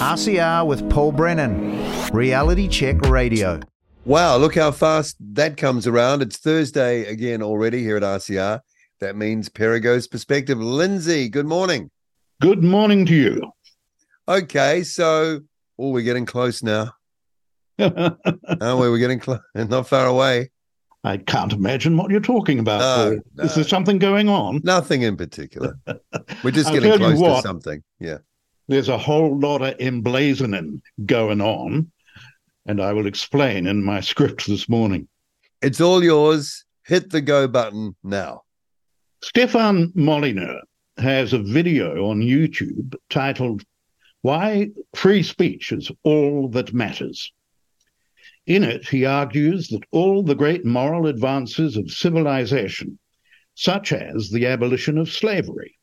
RCR with Paul Brennan, Reality Check Radio. Wow, look how fast that comes around. It's Thursday again already here at RCR. That means Perigo's perspective. Lindsay, good morning. Good morning to you. Okay, so oh, we're getting close now. Aren't we? We're getting close, not far away. I can't imagine what you're talking about. No, no. Is there something going on? Nothing in particular. We're just getting tell you close to something. Yeah. There's a whole lot of emblazoning going on, and I will explain in my script this morning. It's all yours. Hit the go button now. Stefan Molyneux has a video on YouTube titled Why Free Speech is All That Matters. In it, he argues that all the great moral advances of civilization, such as the abolition of slavery,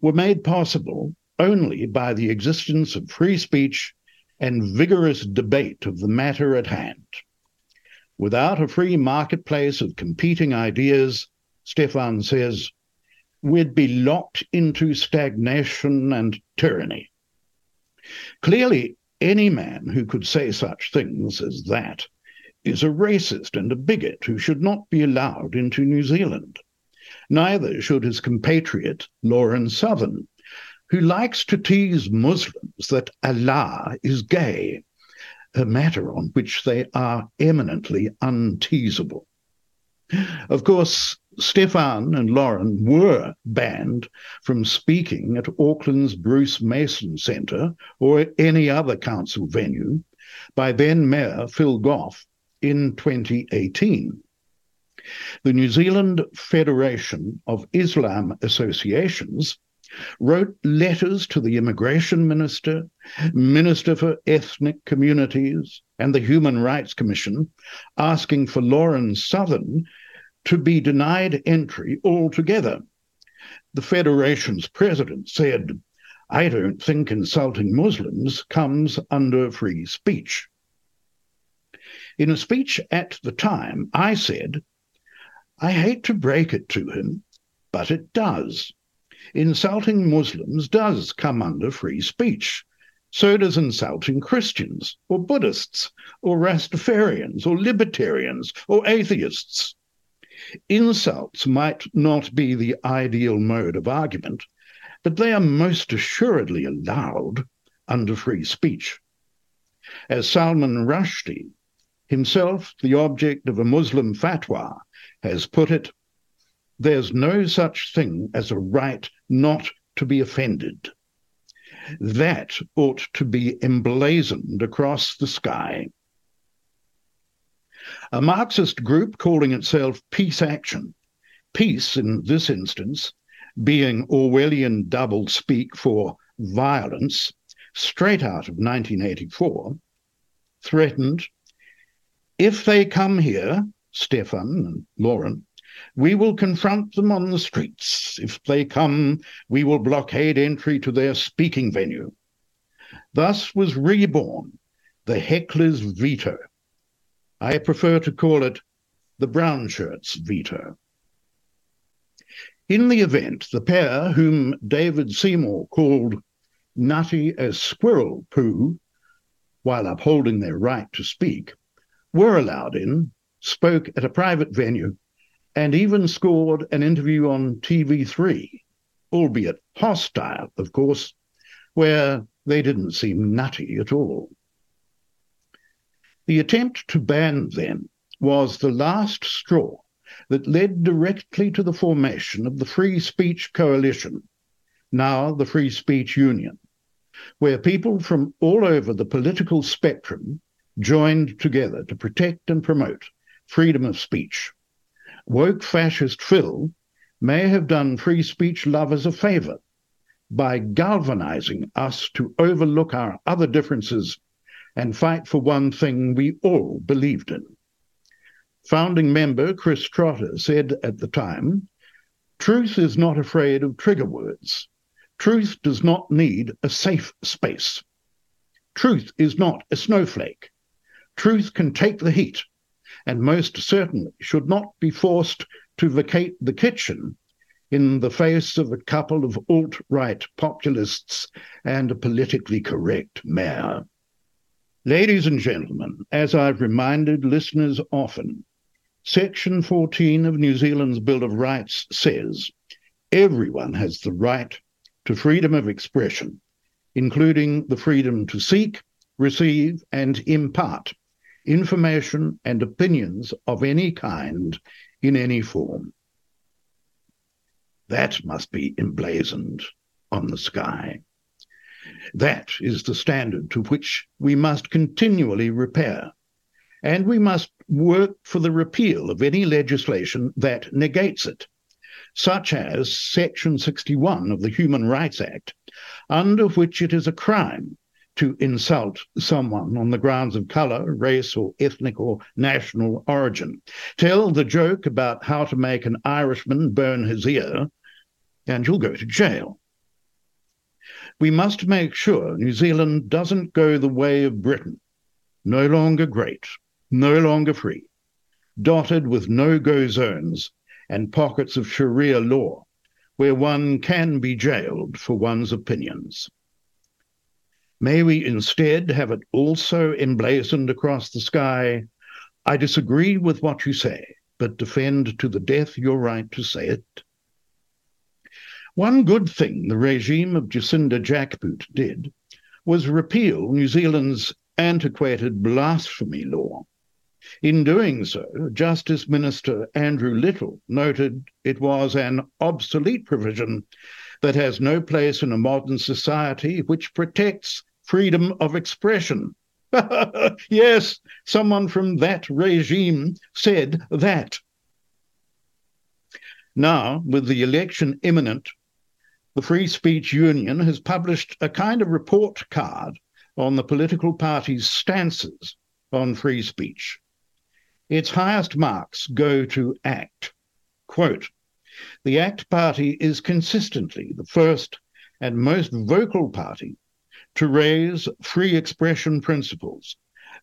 were made possible only by the existence of free speech and vigorous debate of the matter at hand. Without a free marketplace of competing ideas, Stefan says, we'd be locked into stagnation and tyranny. Clearly, any man who could say such things as that is a racist and a bigot who should not be allowed into New Zealand. Neither should his compatriot, Lauren Southern, who likes to tease Muslims that Allah is gay, a matter on which they are eminently unteasable. Of course, Stefan and Lauren were banned from speaking at Auckland's Bruce Mason Centre or any other council venue by then Mayor Phil Goff in 2018. The New Zealand Federation of Islam Associations wrote letters to the Immigration Minister, Minister for Ethnic Communities, and the Human Rights Commission asking for Lauren Southern to be denied entry altogether. The Federation's president said, I don't think insulting Muslims comes under free speech. In a speech at the time, I said, I hate to break it to him, but it does. Insulting Muslims does come under free speech. So does insulting Christians, or Buddhists, or Rastafarians, or libertarians, or atheists. Insults might not be the ideal mode of argument, but they are most assuredly allowed under free speech. As Salman Rushdie, himself the object of a Muslim fatwa, has put it, there's no such thing as a right not to be offended. That ought to be emblazoned across the sky. A Marxist group calling itself Peace Action, peace in this instance being Orwellian double speak for violence, straight out of 1984, threatened if they come here, Stefan and Lauren, we will confront them on the streets. If they come, we will blockade entry to their speaking venue. Thus was reborn the heckler's veto. I prefer to call it the brown shirts veto. In the event, the pair, whom David Seymour called nutty as squirrel poo, while upholding their right to speak, were allowed in, spoke at a private venue, and even scored an interview on TV3, albeit hostile, of course, where they didn't seem nutty at all. The attempt to ban them was the last straw that led directly to the formation of the Free Speech Coalition, now the Free Speech Union, where people from all over the political spectrum joined together to protect and promote freedom of speech. Woke fascist Phil may have done free speech lovers a favor by galvanizing us to overlook our other differences and fight for one thing we all believed in. Founding member Chris Trotter said at the time, Truth is not afraid of trigger words. Truth does not need a safe space. Truth is not a snowflake. Truth can take the heat and most certainly should not be forced to vacate the kitchen in the face of a couple of alt right populists and a politically correct mayor. Ladies and gentlemen, as I've reminded listeners often, Section 14 of New Zealand's Bill of Rights says everyone has the right to freedom of expression, including the freedom to seek, receive, and impart information and opinions of any kind in any form. That must be emblazoned on the sky. That is the standard to which we must continually repair. And we must work for the repeal of any legislation that negates it, such as Section 61 of the Human Rights Act, under which it is a crime to insult someone on the grounds of color, race, or ethnic or national origin. Tell the joke about how to make an Irishman burn his ear, and you'll go to jail. We must make sure New Zealand doesn't go the way of Britain, no longer great, no longer free, dotted with no go zones and pockets of Sharia law, where one can be jailed for one's opinions. May we instead have it also emblazoned across the sky I disagree with what you say, but defend to the death your right to say it? One good thing the regime of Jacinda Jackboot did was repeal New Zealand's antiquated blasphemy law. In doing so, Justice Minister Andrew Little noted it was an obsolete provision that has no place in a modern society which protects freedom of expression. yes, someone from that regime said that. Now, with the election imminent, the Free Speech Union has published a kind of report card on the political parties' stances on free speech. Its highest marks go to ACT. Quote, the ACT party is consistently the first and most vocal party to raise free expression principles,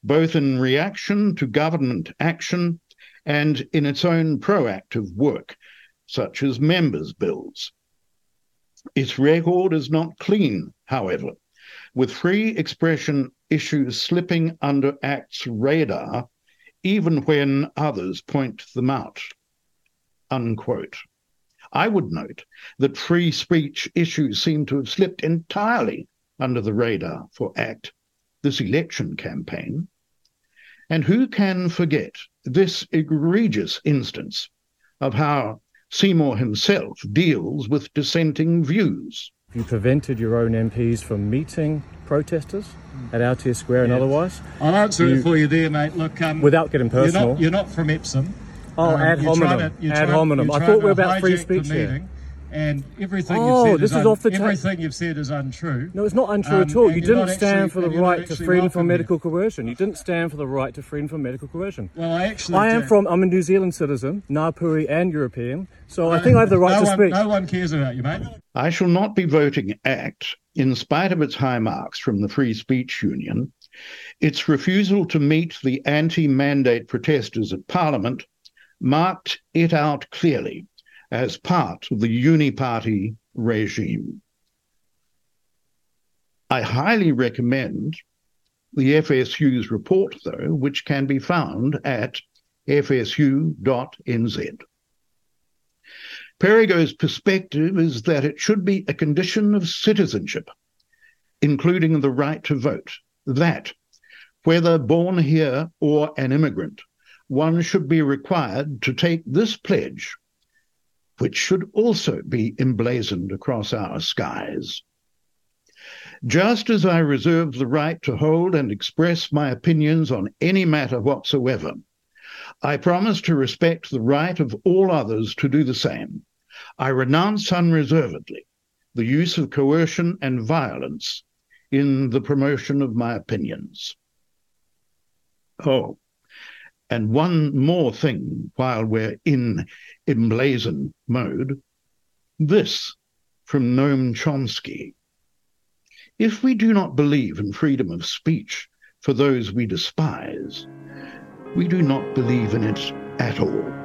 both in reaction to government action and in its own proactive work, such as members' bills. Its record is not clean, however, with free expression issues slipping under ACT's radar even when others point them out. Unquote. I would note that free speech issues seem to have slipped entirely under the radar for ACT this election campaign. And who can forget this egregious instance of how Seymour himself deals with dissenting views? You prevented your own MPs from meeting protesters at Aotea Square and otherwise. I'll answer you, it for you there, mate. Look, um, without getting personal, you're not, you're not from Epsom. Oh, um, ad hominem. To, ad hominem. I thought we were about free speech here and everything oh, you've said this is, is off the ta- everything you've said is untrue. No, it's not untrue um, at all. You didn't stand for the right to freedom from medical coercion. You didn't stand for the right to freedom from medical coercion. Well, I actually I am did. from. I'm a New Zealand citizen, Ngāpuhi and European, so I think I have the right no to one, speak. No one cares about you, mate. I shall not be voting ACT in spite of its high marks from the Free Speech Union. Its refusal to meet the anti-mandate protesters at Parliament marked it out clearly as part of the uniparty regime. I highly recommend the FSU's report, though, which can be found at fsu.nz. Perigo's perspective is that it should be a condition of citizenship, including the right to vote, that, whether born here or an immigrant, one should be required to take this pledge which should also be emblazoned across our skies. Just as I reserve the right to hold and express my opinions on any matter whatsoever, I promise to respect the right of all others to do the same. I renounce unreservedly the use of coercion and violence in the promotion of my opinions. Oh, and one more thing while we're in emblazon mode. This from Noam Chomsky. If we do not believe in freedom of speech for those we despise, we do not believe in it at all.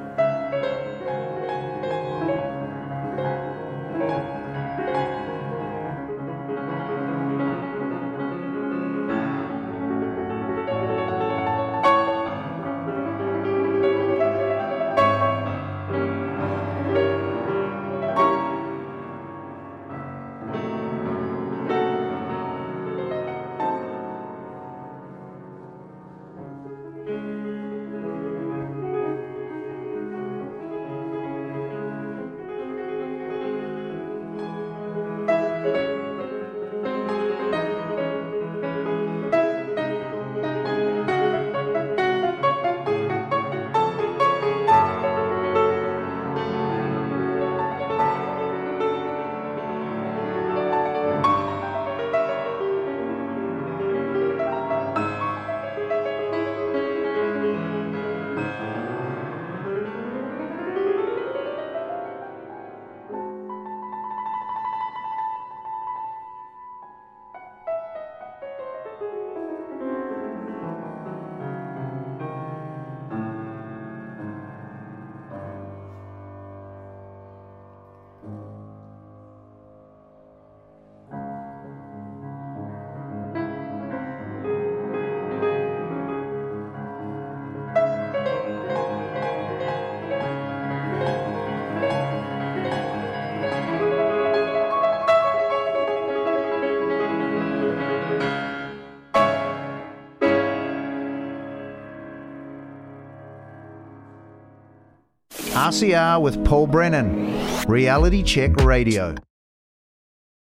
RCR with Paul Brennan, Reality Check Radio.